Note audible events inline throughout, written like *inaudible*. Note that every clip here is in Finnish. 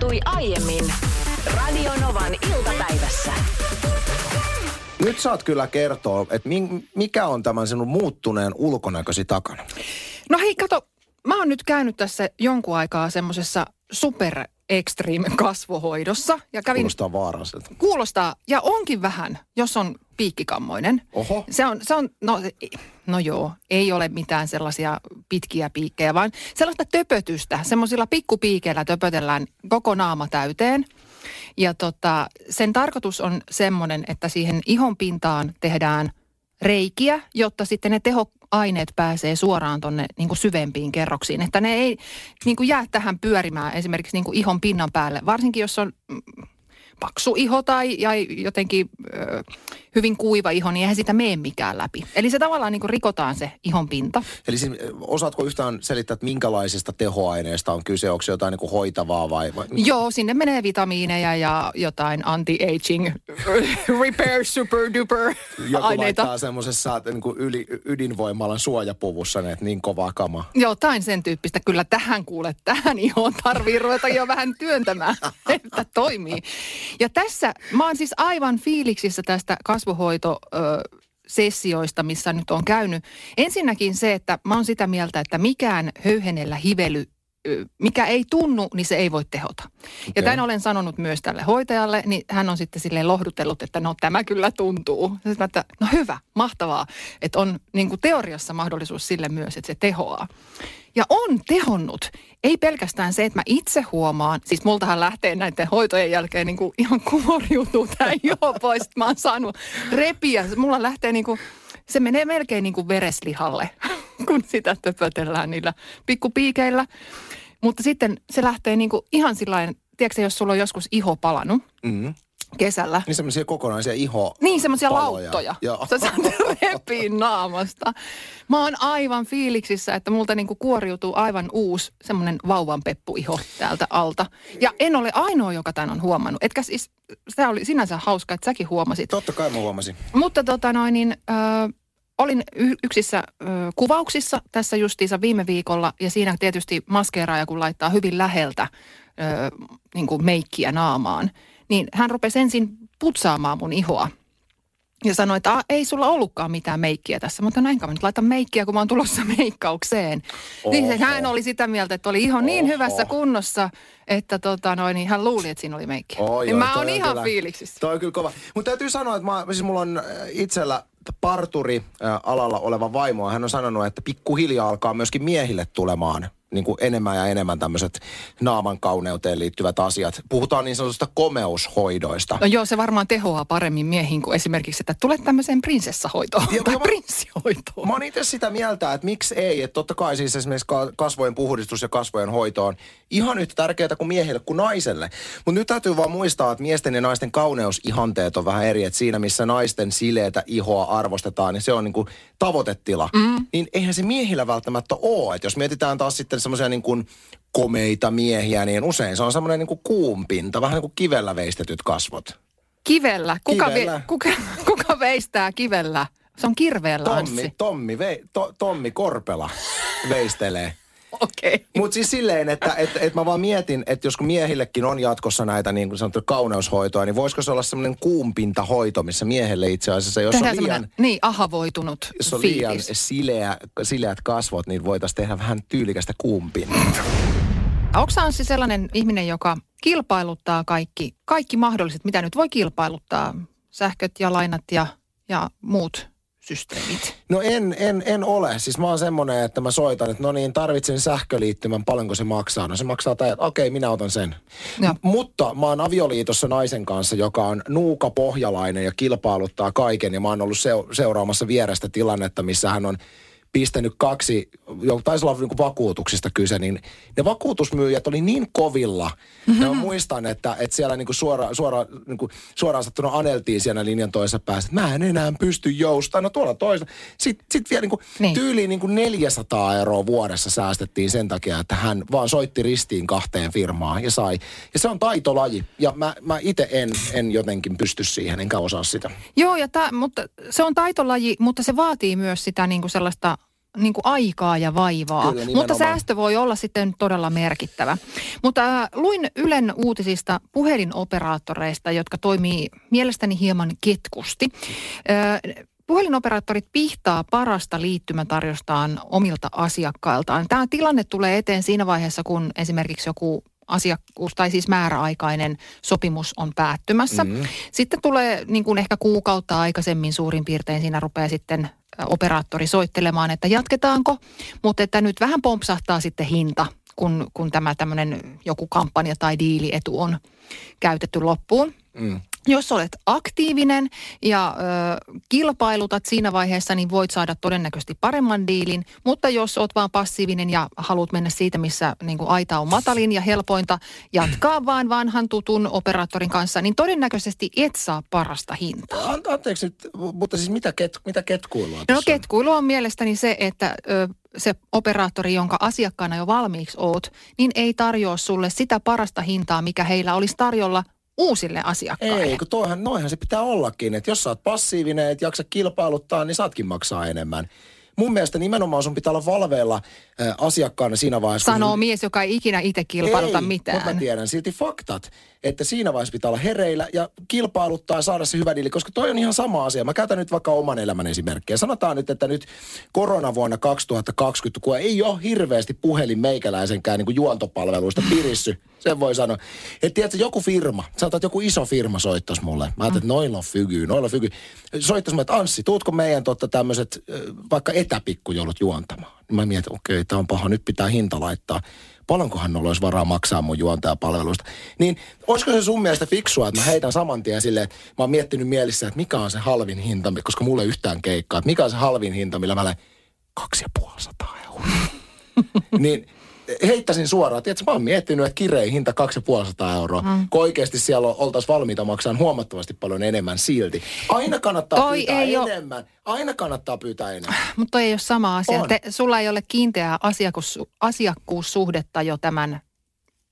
tapahtui aiemmin Radionovan iltapäivässä. Nyt saat kyllä kertoa, että mikä on tämän sinun muuttuneen ulkonäkösi takana. No hei, kato, mä oon nyt käynyt tässä jonkun aikaa semmoisessa super extreme kasvohoidossa. Ja kävin, kuulostaa vaaralliselta. Kuulostaa, ja onkin vähän, jos on piikkikammoinen. Oho. Se on, se on no, no joo, ei ole mitään sellaisia pitkiä piikkejä, vaan sellaista töpötystä. Semmoisilla pikkupiikeillä töpötellään koko naama täyteen. Ja tota, sen tarkoitus on semmoinen, että siihen ihon pintaan tehdään reikiä, jotta sitten ne teho, aineet pääsee suoraan tuonne niin syvempiin kerroksiin. Että ne ei niin kuin jää tähän pyörimään esimerkiksi niin kuin ihon pinnan päälle, varsinkin jos on mm, paksu iho tai ja jotenkin ö, hyvin kuiva iho, niin eihän sitä mene mikään läpi. Eli se tavallaan niin kuin rikotaan se ihon pinta. Eli siis, osaatko yhtään selittää, että minkälaisista tehoaineista on kyse? Onko se jotain niin kuin hoitavaa vai, vai? Joo, sinne menee vitamiineja ja jotain anti-aging, *laughs* repair, super duper Joku aineita. Joku semmoisessa niin yli, ydinvoimalan suojapuvussa, ne, että niin kova kama. Jotain sen tyyppistä. Kyllä tähän kuule, tähän ihoon tarvii ruveta jo vähän työntämään, *laughs* että toimii. Ja tässä, mä oon siis aivan fiiliksissä tästä kasvohoito sessioista, missä nyt on käynyt. Ensinnäkin se, että mä oon sitä mieltä, että mikään höyhenellä hively mikä ei tunnu, niin se ei voi tehota. Okay. Ja tämän olen sanonut myös tälle hoitajalle, niin hän on sitten silleen lohdutellut, että no tämä kyllä tuntuu. Sitten että no hyvä, mahtavaa, että on niin kuin teoriassa mahdollisuus sille myös, että se tehoaa. Ja on tehonnut. Ei pelkästään se, että mä itse huomaan, siis multahan lähtee näiden hoitojen jälkeen niin kuin ihan kuoriutuu tämä *laughs* jo pois. Mä oon saanut repiä. Mulla lähtee niin kuin, se menee melkein niin kuin vereslihalle, *laughs* kun sitä töpötellään niillä pikkupiikeillä. Mutta sitten se lähtee niin kuin ihan sillä tiedätkö jos sulla on joskus iho palannut, mm-hmm kesällä. Niin semmoisia kokonaisia iho Niin semmoisia lauttoja. Joo. Sä saat repiin naamasta. Mä oon aivan fiiliksissä, että multa niinku kuoriutuu aivan uusi semmoinen vauvan peppuiho täältä alta. Ja en ole ainoa, joka tämän on huomannut. Etkä siis, se oli sinänsä hauska, että säkin huomasit. Totta kai mä huomasin. Mutta tota noin, niin, äh, olin yksissä äh, kuvauksissa tässä justiinsa viime viikolla. Ja siinä tietysti maskeeraaja, kun laittaa hyvin läheltä äh, niin kuin meikkiä naamaan – niin hän rupesi ensin putsaamaan mun ihoa. Ja sanoi, että ei sulla ollutkaan mitään meikkiä tässä. Mutta näin mä nyt laita meikkiä, kun mä oon tulossa *laughs* meikkaukseen. Oho. Niin hän oli sitä mieltä, että oli iho niin hyvässä kunnossa, että tota noin, niin hän luuli, että siinä oli meikkiä. Oh, niin joo, mä oon ihan kyllä, fiiliksissä. Toi on kyllä kova. Mutta täytyy sanoa, että mä, siis mulla on äh, itsellä parturi-alalla äh, oleva vaimo. Hän on sanonut, että pikkuhiljaa alkaa myöskin miehille tulemaan niin kuin enemmän ja enemmän tämmöiset naaman kauneuteen liittyvät asiat. Puhutaan niin sanotusta komeushoidoista. No joo, se varmaan tehoaa paremmin miehiin kuin esimerkiksi, että tulet tämmöiseen prinsessahoitoon ja, *laughs* tai prinssihoitoon. Mä oon itse sitä mieltä, että miksi ei. Että totta kai siis esimerkiksi kasvojen puhdistus ja kasvojen hoito on ihan yhtä tärkeää kuin miehille kuin naiselle. Mutta nyt täytyy vaan muistaa, että miesten ja naisten kauneusihanteet on vähän eri. Että siinä, missä naisten sileitä ihoa arvostetaan, niin se on niin kuin tavoitetila. Mm. Niin eihän se miehillä välttämättä ole. Että jos mietitään taas sitten semmoisia niin kuin komeita miehiä, niin usein se on semmoinen niin kuin kuumpinta, vähän niin kuin kivellä veistetyt kasvot. Kivellä? Kuka, kivellä. Vi, kuka, *laughs* kuka veistää kivellä? Se on kirveellä, Tommi, Tommi, vei, to, Tommi Korpela veistelee. Okei. Okay. Mutta siis silleen, että et, et mä vaan mietin, että jos kun miehillekin on jatkossa näitä niin kuin sanottu kauneushoitoa, niin voisiko se olla semmoinen kuumpintahoito, missä miehelle itse asiassa, jos Tehdään on liian... Niin, ahavoitunut Jos on liian sileä, sileät kasvot, niin voitaisiin tehdä vähän tyylikästä kuumpinta. Onko Anssi sellainen ihminen, joka kilpailuttaa kaikki, kaikki mahdolliset, mitä nyt voi kilpailuttaa? Sähköt ja lainat ja, ja muut systeemit? No en, en, en ole. Siis mä oon semmonen, että mä soitan, että no niin, tarvitsen sähköliittymän, paljonko se maksaa? No se maksaa tai okei, okay, minä otan sen. Ja. Mutta mä oon avioliitossa naisen kanssa, joka on nuuka pohjalainen ja kilpailuttaa kaiken. Ja mä oon ollut seuraamassa vierestä tilannetta, missä hän on pistänyt kaksi, jo taisi olla niin vakuutuksista kyse, niin ne vakuutusmyyjät oli niin kovilla. Mm-hmm. Ja mä muistan, että, että siellä niin suora, suora, niin kuin suoraan sattuna aneltiin siellä linjan toisessa päässä, että mä en enää pysty joustamaan. No tuolla toisella. Sitten sit vielä niin kuin niin. tyyliin niin kuin 400 euroa vuodessa säästettiin sen takia, että hän vaan soitti ristiin kahteen firmaan ja sai. Ja se on taitolaji. Ja mä, mä itse en, en jotenkin pysty siihen, enkä osaa sitä. Joo, ja tää, mutta se on taitolaji, mutta se vaatii myös sitä niin kuin sellaista niin kuin aikaa ja vaivaa, Kyllä, mutta säästö voi olla sitten todella merkittävä. Mutta äh, luin Ylen uutisista puhelinoperaattoreista, jotka toimii mielestäni hieman ketkusti. Äh, Puhelinoperaattorit pihtaa parasta liittymätarjostaan omilta asiakkailtaan. Tämä tilanne tulee eteen siinä vaiheessa, kun esimerkiksi joku asiakkuus tai siis määräaikainen sopimus on päättymässä. Mm. Sitten tulee niin kuin ehkä kuukautta aikaisemmin suurin piirtein siinä rupeaa sitten operaattori soittelemaan, että jatketaanko, mutta että nyt vähän pompsahtaa sitten hinta, kun, kun tämä tämmöinen joku kampanja tai diilietu on käytetty loppuun. Mm. Jos olet aktiivinen ja ö, kilpailutat siinä vaiheessa, niin voit saada todennäköisesti paremman diilin. Mutta jos olet vaan passiivinen ja haluat mennä siitä, missä niin kuin aita on matalin ja helpointa, jatkaa vaan vanhan tutun operaattorin kanssa, niin todennäköisesti et saa parasta hintaa. Ante- Anteeksi nyt, mutta siis mitä, ket, mitä ketkuilua No tässä ketkuilu on mielestäni se, että ö, se operaattori, jonka asiakkaana jo valmiiksi oot, niin ei tarjoa sulle sitä parasta hintaa, mikä heillä olisi tarjolla uusille asiakkaille. Ei, kun toihan, noihan se pitää ollakin, että jos sä oot passiivinen, et jaksa kilpailuttaa, niin saatkin maksaa enemmän. Mun mielestä nimenomaan sun pitää olla valveilla äh, asiakkaana siinä vaiheessa. Sanoo sun- mies, joka ei ikinä itse kilpailuta ei, mitään. Mutta mä tiedän silti faktat, että siinä vaiheessa pitää olla hereillä ja kilpailuttaa ja saada se hyvä diili, koska toi on ihan sama asia. Mä käytän nyt vaikka oman elämän esimerkkiä. Sanotaan nyt, että nyt koronavuonna 2020, kun ei ole hirveästi puhelin meikäläisenkään niin kuin juontopalveluista pirissy, sen voi sanoa. Että tiedätkö, joku firma, sanotaan, että joku iso firma soittaisi mulle. Mä ajattelin, että noilla on fygy, noilla on fygy. Soittaisi mulle, että Anssi, tuutko meidän totta tämmöiset vaikka etäpikkujoulut juontamaan? Niin Mä mietin, okei, okay, tämä on paha, nyt pitää hinta laittaa paljonkohan noilla olisi varaa maksaa mun juontajapalveluista. Niin olisiko se sun mielestä fiksua, että mä heitän saman tien silleen, että mä oon miettinyt mielissä, että mikä on se halvin hinta, koska mulle ei yhtään keikkaa, että mikä on se halvin hinta, millä mä lähden kaksi ja puoli sataa euroa. *laughs* niin heittäisin suoraan, tiedätkö, mä oon miettinyt, että kirein hinta 250 euroa, mm. kun oikeasti siellä oltaisiin valmiita maksamaan huomattavasti paljon enemmän silti. Aina kannattaa Toi pyytää ei enemmän. Aina kannattaa pyytää enemmän. Mutta toi ei ole sama asia. On. Te, sulla ei ole kiinteää asiakkuus, asiakkuussuhdetta jo tämän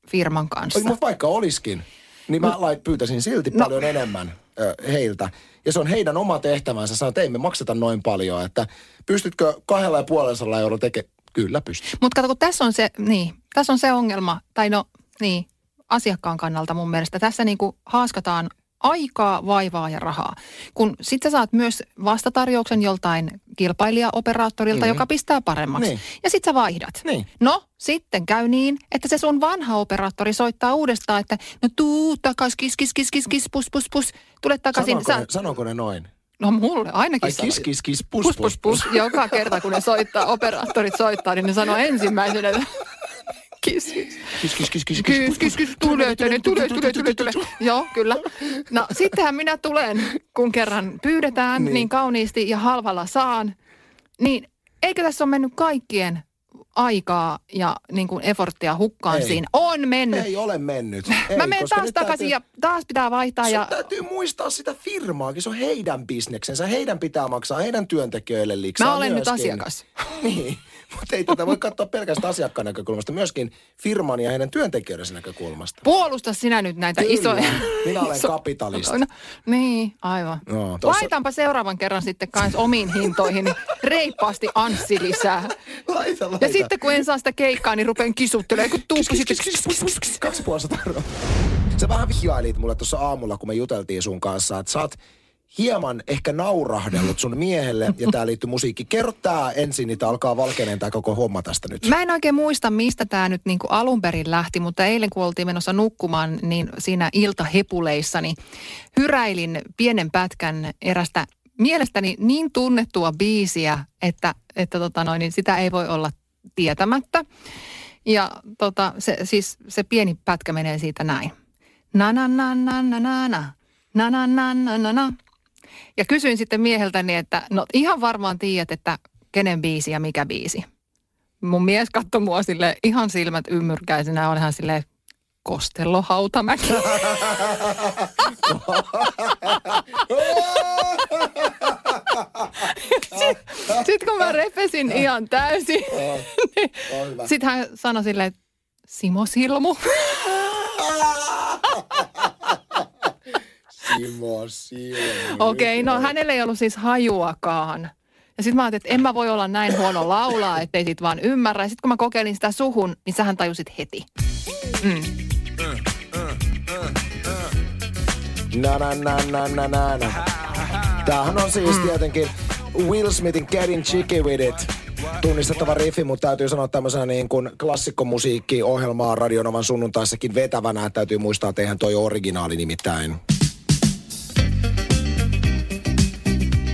firman kanssa. Mutta vaikka olisikin, niin mä lait, pyytäisin silti No. paljon enemmän ö, heiltä. Ja se on heidän oma tehtävänsä sanoa, että ei me makseta noin paljon. Että pystytkö kahdella ja puolella eurolla tekemään? Kyllä pystyt. Mutta kato, kun tässä on se, niin, tässä on se ongelma, tai no niin, asiakkaan kannalta mun mielestä. Tässä niinku haaskataan aikaa, vaivaa ja rahaa. Kun sit sä saat myös vastatarjouksen joltain kilpailijaoperaattorilta, Mm. joka pistää paremmaksi. Niin. Ja sit sä vaihdat. Niin. No, sitten käy niin, että se sun vanha operaattori soittaa uudestaan, että no tuu takas, kis, kis, kis, kis, kis, pus, pus, pus. Tule takaisin. Sanooko, Sä, ne, sanooko ne noin? No mulle ainakin Ai kis, kis, kis, pus, pus, pus, pus. Joka kerta, kun ne soittaa, operaattorit soittaa, niin ne sanoo ensimmäisenä, että kis, kis. Kis, kis, kis, kis, kys, kys, tule, tule, tule, tule, tule, tule. Joo, kyllä. No sittenhän minä tulen, kun kerran pyydetään niin, niin kauniisti ja halvalla saan. Niin eikö tässä ole mennyt kaikkien aikaa ja niin kuin efforttia hukkaan Ei. siinä? On mennyt. Ei ole mennyt. Mä Ei, menen koska taas nyt takaisin täytyy- ja taas pitää vaihtaa. Sun Ja... täytyy muistaa sitä firmaakin. Se on heidän bisneksensä. Heidän pitää maksaa heidän työntekijöille liksaa Mä olen nyt myöskin. asiakas. *laughs* Niin, mutta ei tätä voi katsoa pelkästään asiakkaan näkökulmasta, myöskin firman ja heidän työntekijöidensä näkökulmasta. Puolusta sinä nyt näitä Kyllä, isoja. minä olen iso- kapitalisti. No, niin, aivan. No, tossa- Laitanpa seuraavan kerran sitten kans omiin hintoihin niin reippaasti Anssi lisää. Laita, laita. Ja sitten kun en saa sitä keikkaa, niin rupean kisuttelemaan, kun tuuppi sitten... Kaksi puolesta. Sä vähän vihjailit mulle tuossa aamulla, kun me juteltiin sun kanssa, että sä oot hieman ehkä naurahdellut sun miehelle, ja tää liittyy musiikki. Kerro tää ensin, niin tää alkaa valkeneen tää koko homma tästä nyt. Mä en oikein muista, mistä tämä nyt niinku alun perin lähti, mutta eilen kun oltiin menossa nukkumaan, niin siinä iltahepuleissa, niin hyräilin pienen pätkän erästä mielestäni niin tunnettua biisiä, että, että tota noin, niin sitä ei voi olla tietämättä. Ja tota, se, siis se pieni pätkä menee siitä näin. Na na na na na na na. Na na na na na na. Ja kysyin sitten mieheltäni, että no ihan varmaan tiedät, että kenen biisi ja mikä biisi. Mun mies katsoi mua sille ihan silmät ymmyrkäisenä ja oli hän silleen, Kostello Hautamäki. Sitten kun mä repesin ihan täysin, niin sitten hän sanoi silleen, että Simo Silmu. Simo Silmu. Okei, okay, no hänellä ei ollut siis hajuakaan Ja sitten mä ajattelin, että en mä voi olla näin huono laulaa, ettei sit vaan ymmärrä. Ja sitten kun mä kokeilin sitä suhun, niin sähän tajusit heti. Mm. Na na na na na na na. Tämähän on siis mm. tietenkin Will Smithin Getting Chicky With It tunnistettava riffi, mutta täytyy sanoa tämmöisenä niin kuin klassikkomusiikki-ohjelmaa Radionovan sunnuntaissakin vetävänä. Täytyy muistaa, että eihän toi originaali nimittäin.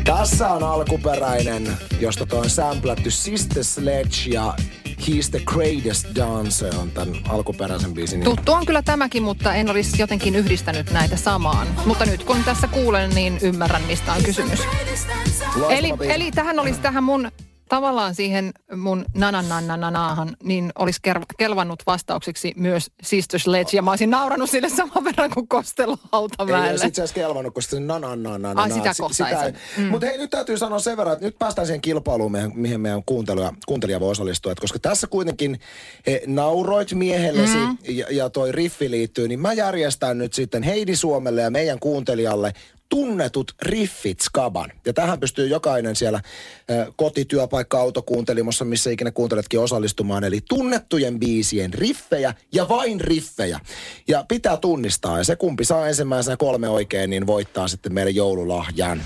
Tässä on alkuperäinen, josta toi on samplattu Sister Sledge ja He's the Greatest Dancer on tämän alkuperäisen biisin. Tuttu on kyllä tämäkin, mutta en olisi jotenkin yhdistänyt näitä samaan. Mutta nyt kun tässä kuulen, niin ymmärrän, mistä on kysymys. Eli, eli tähän olisi tähän mun tavallaan siihen mun nananannananahan, niin olisi kelvannut vastaukseksi myös Sister Sledge. Ja mä olisin nauranut sille saman verran kuin Kostelo Hautamäelle. Ei olisi itse asiassa kelvannut, koska se nananannanana. Ah, sitä kohtaa mm. Mutta hei, nyt täytyy sanoa sen verran, että nyt päästään siihen kilpailuun, mihin meidän kuuntelija, kuuntelija voi osallistua. Et koska tässä kuitenkin he, nauroit miehellesi mm. ja, ja toi riffi liittyy, niin mä järjestän nyt sitten Heidi Suomelle ja meidän kuuntelijalle tunnetut riffit skaban. Ja tähän pystyy jokainen siellä ö, kotityöpaikka autokuuntelimossa, missä ikinä kuunteletkin osallistumaan. Eli tunnettujen biisien riffejä ja vain riffejä. Ja pitää tunnistaa. Ja se kumpi saa ensimmäisenä kolme oikein, niin voittaa sitten meidän joululahjan.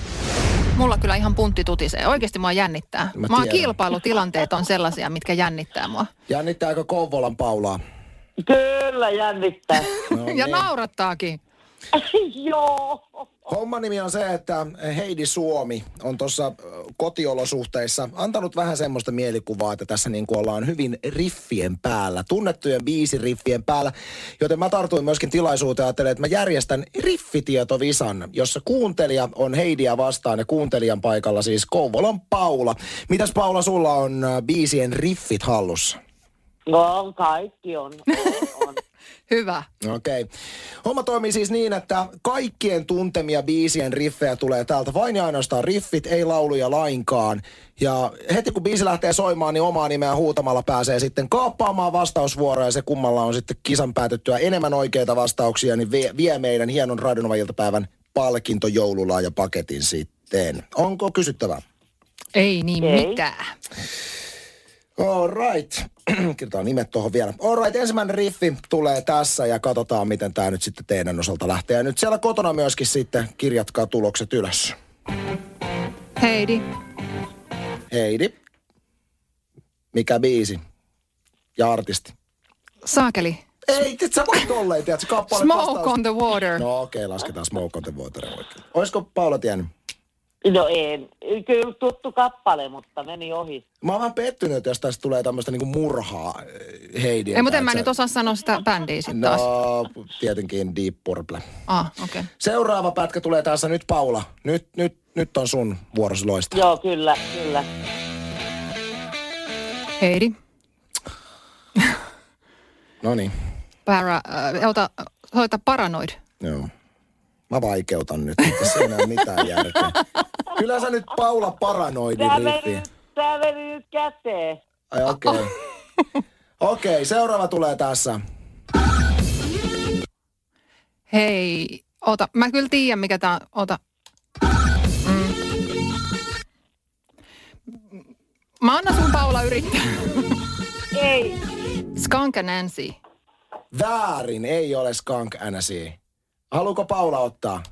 Mulla kyllä ihan puntti tutisee. Oikeasti mua jännittää. Mä, mä kilpailutilanteet on sellaisia, mitkä jännittää mua. Jännittääkö Kouvolan Paulaa? Kyllä jännittää. *laughs* No, ja niin. naurattaakin. *laughs* Joo. Homman nimi on se, että Heidi Suomi on tuossa kotiolosuhteissa antanut vähän semmoista mielikuvaa, että tässä niin kuin ollaan hyvin riffien päällä, tunnettujen riffien päällä. Joten mä tartuin myöskin tilaisuuteen ja ajattelin, että mä järjestän riffitietovisan, jossa kuuntelija on Heidiä vastaan ja kuuntelijan paikalla siis Kouvolan Paula. Mitäs Paula sulla on biisien riffit hallussa? No kaikki on. on, on. Hyvä. Okei. Okay. Homma toimii siis niin, että kaikkien tuntemia biisien riffejä tulee täältä. Vain ja ainoastaan riffit, ei lauluja lainkaan. Ja heti kun biisi lähtee soimaan, niin omaa nimeä huutamalla pääsee sitten kaappaamaan vastausvuoroa. Ja se kummalla on sitten kisan päätettyä enemmän oikeita vastauksia, niin vie, vie meidän hienon Radionova iltapäivän palkinto ja paketin sitten. Onko kysyttävää? Ei niin ei. mitään. All right. *clears throat* Kirjoitetaan nimet tuohon vielä. All right, ensimmäinen riffi tulee tässä ja katsotaan, miten tämä nyt sitten teidän osalta lähtee. Ja nyt siellä kotona myöskin sitten kirjatkaa tulokset ylös. Heidi. Heidi. Mikä biisi? Ja artisti? Saakeli. Ei, et sä voit tolleen, tiedätkö, kappale Smoke vastaus. on the water. No okei, okay, lasketaan Smoke on the water oikein. Olisiko Paula tiennyt? No ei, kyllä tuttu kappale, mutta meni ohi. Mä oon vähän pettynyt, jos tästä tulee tämmöistä niinku murhaa eh, Heidi. Ei, mutta en mä nyt osaa sanoa sitä bändiä sitten no, taas. No, tietenkin Deep Purple. Ah, okei. Okay. Seuraava pätkä tulee tässä nyt Paula. Nyt, nyt, nyt on sun vuorosi loistaa. Joo, kyllä, kyllä. Heidi. no niin. Para, äh, ota, hoita paranoid. Joo. Mä vaikeutan nyt, että se ei ole mitään järkeä. Kyllä sä nyt Paula paranoidin riffi. Tää meni nyt käteen. Ai okei. Okay. okei, okay, seuraava tulee tässä. Hei, ota. Mä kyllä tiedän, mikä tää on. Ota. Mm. Mä annan sun Paula yrittää. Ei. Skunk Nancy. Väärin, ei ole Skunk Nancy. Haluuko Paula ottaa?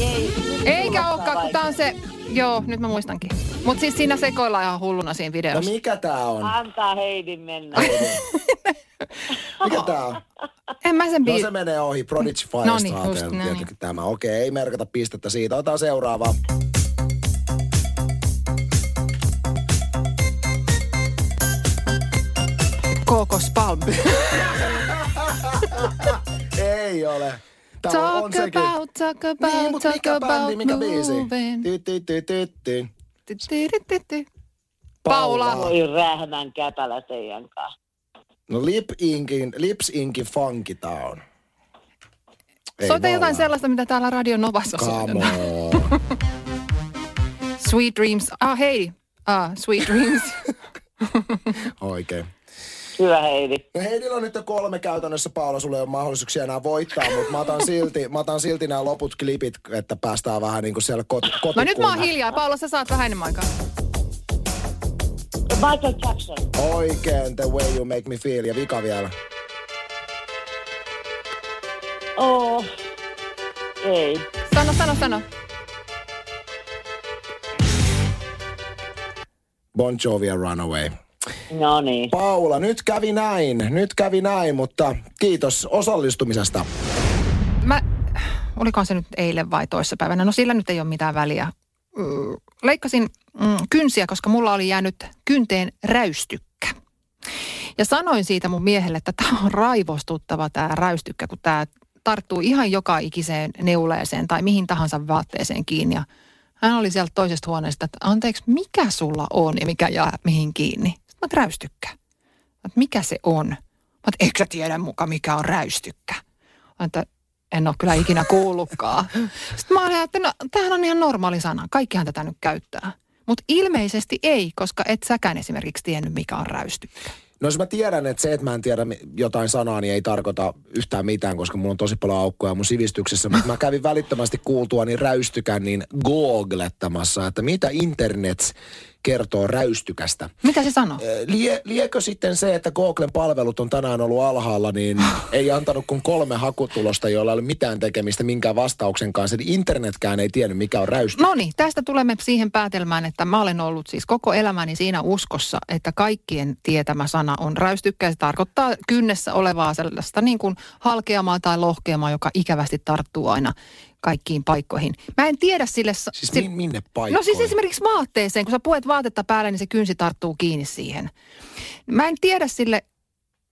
Ei. Eikä olekaan, kun tää on se... Joo, nyt mä muistankin. Mut siis siinä sekoillaan ihan hulluna siinä videossa. No mikä tää on? Antaa Heidin mennä. *laughs* mikä tää on? En mä sen biisi. No se menee ohi. Prodigy Firestarter. No niin, just näin. Tämä. Okei, ei merkata pistettä siitä. Otetaan seuraava. Kokos Palm. *laughs* ei ole. Talk on sekin. about, talk about, niin, talk mikä about bändi, mikä biisi? Paula. Voi rähmän käpälä teidän kanssa. No Lip Inkin, Lips Inkin Funky Town. Soita jotain sellaista, mitä täällä Radio Novassa on *laughs* Sweet Dreams. Ah, hei. Ah, Sweet Dreams. *laughs* Oikein. Hyvä Heidi. No Heidillä on nyt kolme käytännössä, Paula, sulle ei ole mahdollisuuksia enää voittaa, mutta mä otan silti, mä otan silti nämä loput klipit, että päästään vähän niin kuin siellä kot, No nyt mä oon hiljaa. Paula, sä saat vähän enemmän aikaa. Michael Jackson. Oikein, The Way You Make Me Feel. Ja vika vielä. Oh. Ei. Sano, sano, sano. Bon Jovi ja Runaway. No niin. Paula, nyt kävi näin. Nyt kävi näin, mutta kiitos osallistumisesta. Mä, olikohan se nyt eilen vai toissapäivänä? No sillä nyt ei ole mitään väliä. Leikkasin mm, kynsiä, koska mulla oli jäänyt kynteen räystykkä. Ja sanoin siitä mun miehelle, että tämä on raivostuttava tämä räystykkä, kun tämä tarttuu ihan joka ikiseen neuleeseen tai mihin tahansa vaatteeseen kiinni. Ja hän oli sieltä toisesta huoneesta, että anteeksi, mikä sulla on ja mikä jää mihin kiinni? Mä oon, räystykkä. Mä oon, mikä se on? Mä oon, eikö sä tiedä muka mikä on räystykkä? Mä että en ole kyllä ikinä kuullutkaan. *laughs* Sitten mä olin, että no, tämähän on ihan normaali sana. Kaikkihan tätä nyt käyttää. Mutta ilmeisesti ei, koska et säkään esimerkiksi tiennyt, mikä on räystykkä. No jos mä tiedän, että se, että mä en tiedä jotain sanaa, niin ei tarkoita yhtään mitään, koska mulla on tosi paljon aukkoja mun sivistyksessä. Mutta mä kävin välittömästi kuultua niin räystykän niin googlettamassa, että mitä internet kertoo räystykästä. Mitä se sanoo? Lie, liekö sitten se, että Googlen palvelut on tänään ollut alhaalla, niin *sighs* ei antanut kuin kolme hakutulosta, joilla ei ole mitään tekemistä minkään vastauksen kanssa. Eli internetkään ei tiennyt, mikä on räystykkä. No niin, tästä tulemme siihen päätelmään, että mä olen ollut siis koko elämäni siinä uskossa, että kaikkien tietämä sana on räystykkä. Se tarkoittaa kynnessä olevaa sellaista niin kuin halkeamaa tai lohkeamaa, joka ikävästi tarttuu aina kaikkiin paikkoihin. Mä en tiedä sille... Siis si- min, minne paikkoihin? No siis esimerkiksi vaatteeseen, kun sä puet vaatetta päälle, niin se kynsi tarttuu kiinni siihen. Mä en tiedä sille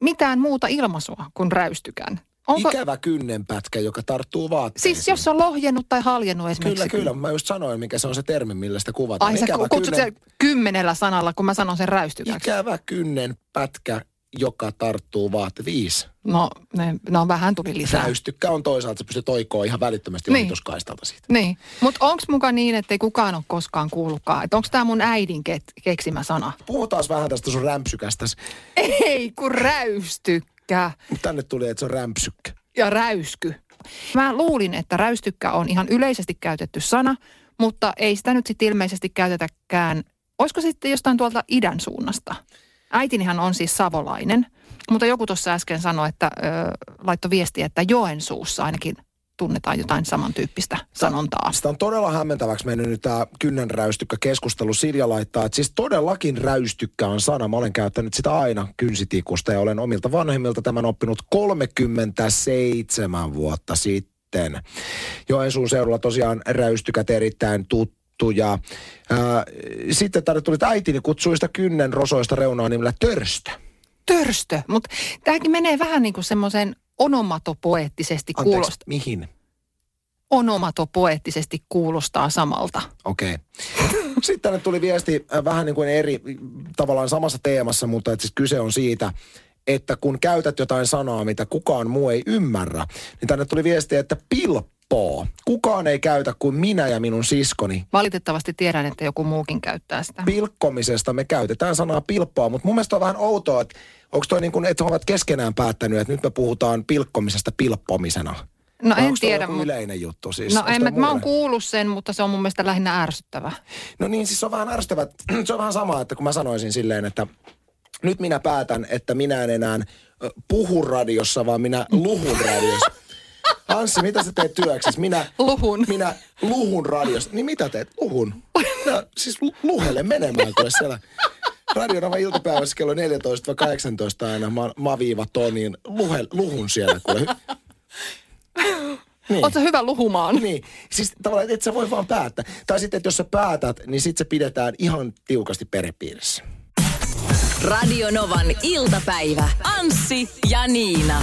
mitään muuta ilmaisua kuin räystykän. Onko, Ikävä kynnenpätkä, joka tarttuu vaatteisiin. siis jos on lohjennut tai haljennut esimerkiksi. Kyllä, kyllä. Mä just sanoin, mikä se on se termi, millä sitä kuvataan. Ai sä Ikävä kutsut kynnen- sen kymmenellä sanalla, kun mä sanon sen räystykäksi. Ikävä kynnen pätkä, joka tarttuu vaate viisi. No, ne, no vähän tuli lisää. Räystykkä on toisaalta, että sä pystyt oikoon ihan välittömästi Niin. ohituskaistalta siitä. Niin, mutta onko muka niin, että ei kukaan ole koskaan kuullutkaan? Että onko tämä mun äidin ke- keksimä sana? Puhutaan vähän tästä sun rämpsykästäs. Ei, kun räystykkä Mutta tänne tuli, että se on rämpsykkä. ja räysky. Mä luulin, että räystykkä on ihan yleisesti käytetty sana, mutta ei sitä nyt sitten ilmeisesti käytetäkään. Olisiko sitten jostain tuolta idän suunnasta? Äitinihan on siis savolainen, mutta joku tuossa äsken sanoi, että ö, laittoi viestiä, että Joensuussa ainakin tunnetaan jotain samantyyppistä sanontaa. Sitä on todella hämmentäväksi mennyt nyt tämä kynnenräystykkä keskustelu. Silja laittaa, että siis todellakin räystykkä on sana. Mä olen käyttänyt sitä aina kynsitikusta ja olen omilta vanhemmilta tämän oppinut 37 vuotta sitten. Joensuun seudulla tosiaan räystykät erittäin tuttu. Ja, ää, sitten tänne tuli, että äitini kutsui sitä kynnen rosoista reunaa nimellä törstö. Törstö, mutta tämäkin menee vähän niin kuin semmoisen onomatopoeettisesti Anteeksi, kuulostaa. mihin? Onomatopoeettisesti kuulostaa samalta. Okei. *laughs* Sitten tänne tuli viesti äh, vähän niin kuin eri, tavallaan samassa teemassa, mutta että siis kyse on siitä, että kun käytät jotain sanaa, mitä kukaan muu ei ymmärrä, niin tänne tuli viesti, että pilppoo. Kukaan ei käytä kuin minä ja minun siskoni. Valitettavasti tiedän, että joku muukin käyttää sitä. Pilkkomisesta me käytetään sanaa pilppoa, mutta mun mielestä on vähän outoa, että onko toi niin kuin, että he ovat keskenään päättänyt, että nyt me puhutaan pilkkomisesta pilppomisena. No Vai en onko tiedä. mut- yleinen juttu siis? No Onko en, mä, mä oon kuullut sen, mutta se on mun mielestä lähinnä ärsyttävä. No niin, siis se on vähän ärsyttävää. *clears throat* Se on vähän sama, että kun mä sanoisin silleen, että nyt minä päätän, että minä en enää puhu radiossa, vaan minä luhun radiossa. Hanssi, mitä sä teet työksi? Minä Luhun. Minä luhun radiossa. Niin mitä teet? Luhun. No, siis lu- luhelle menemään, kuule siellä. Radionava iltapäivässä kello 14-18 aina ma- Maviiva Tonin luhe, luhun siellä, kuule. Niin. Oletko hyvä luhumaan? Niin, siis tavallaan, että et sä voi vaan päättää. Tai sitten, että jos sä päätät, niin sit se pidetään ihan tiukasti perhepiirissä. Radio Novan iltapäivä. Anssi ja Niina.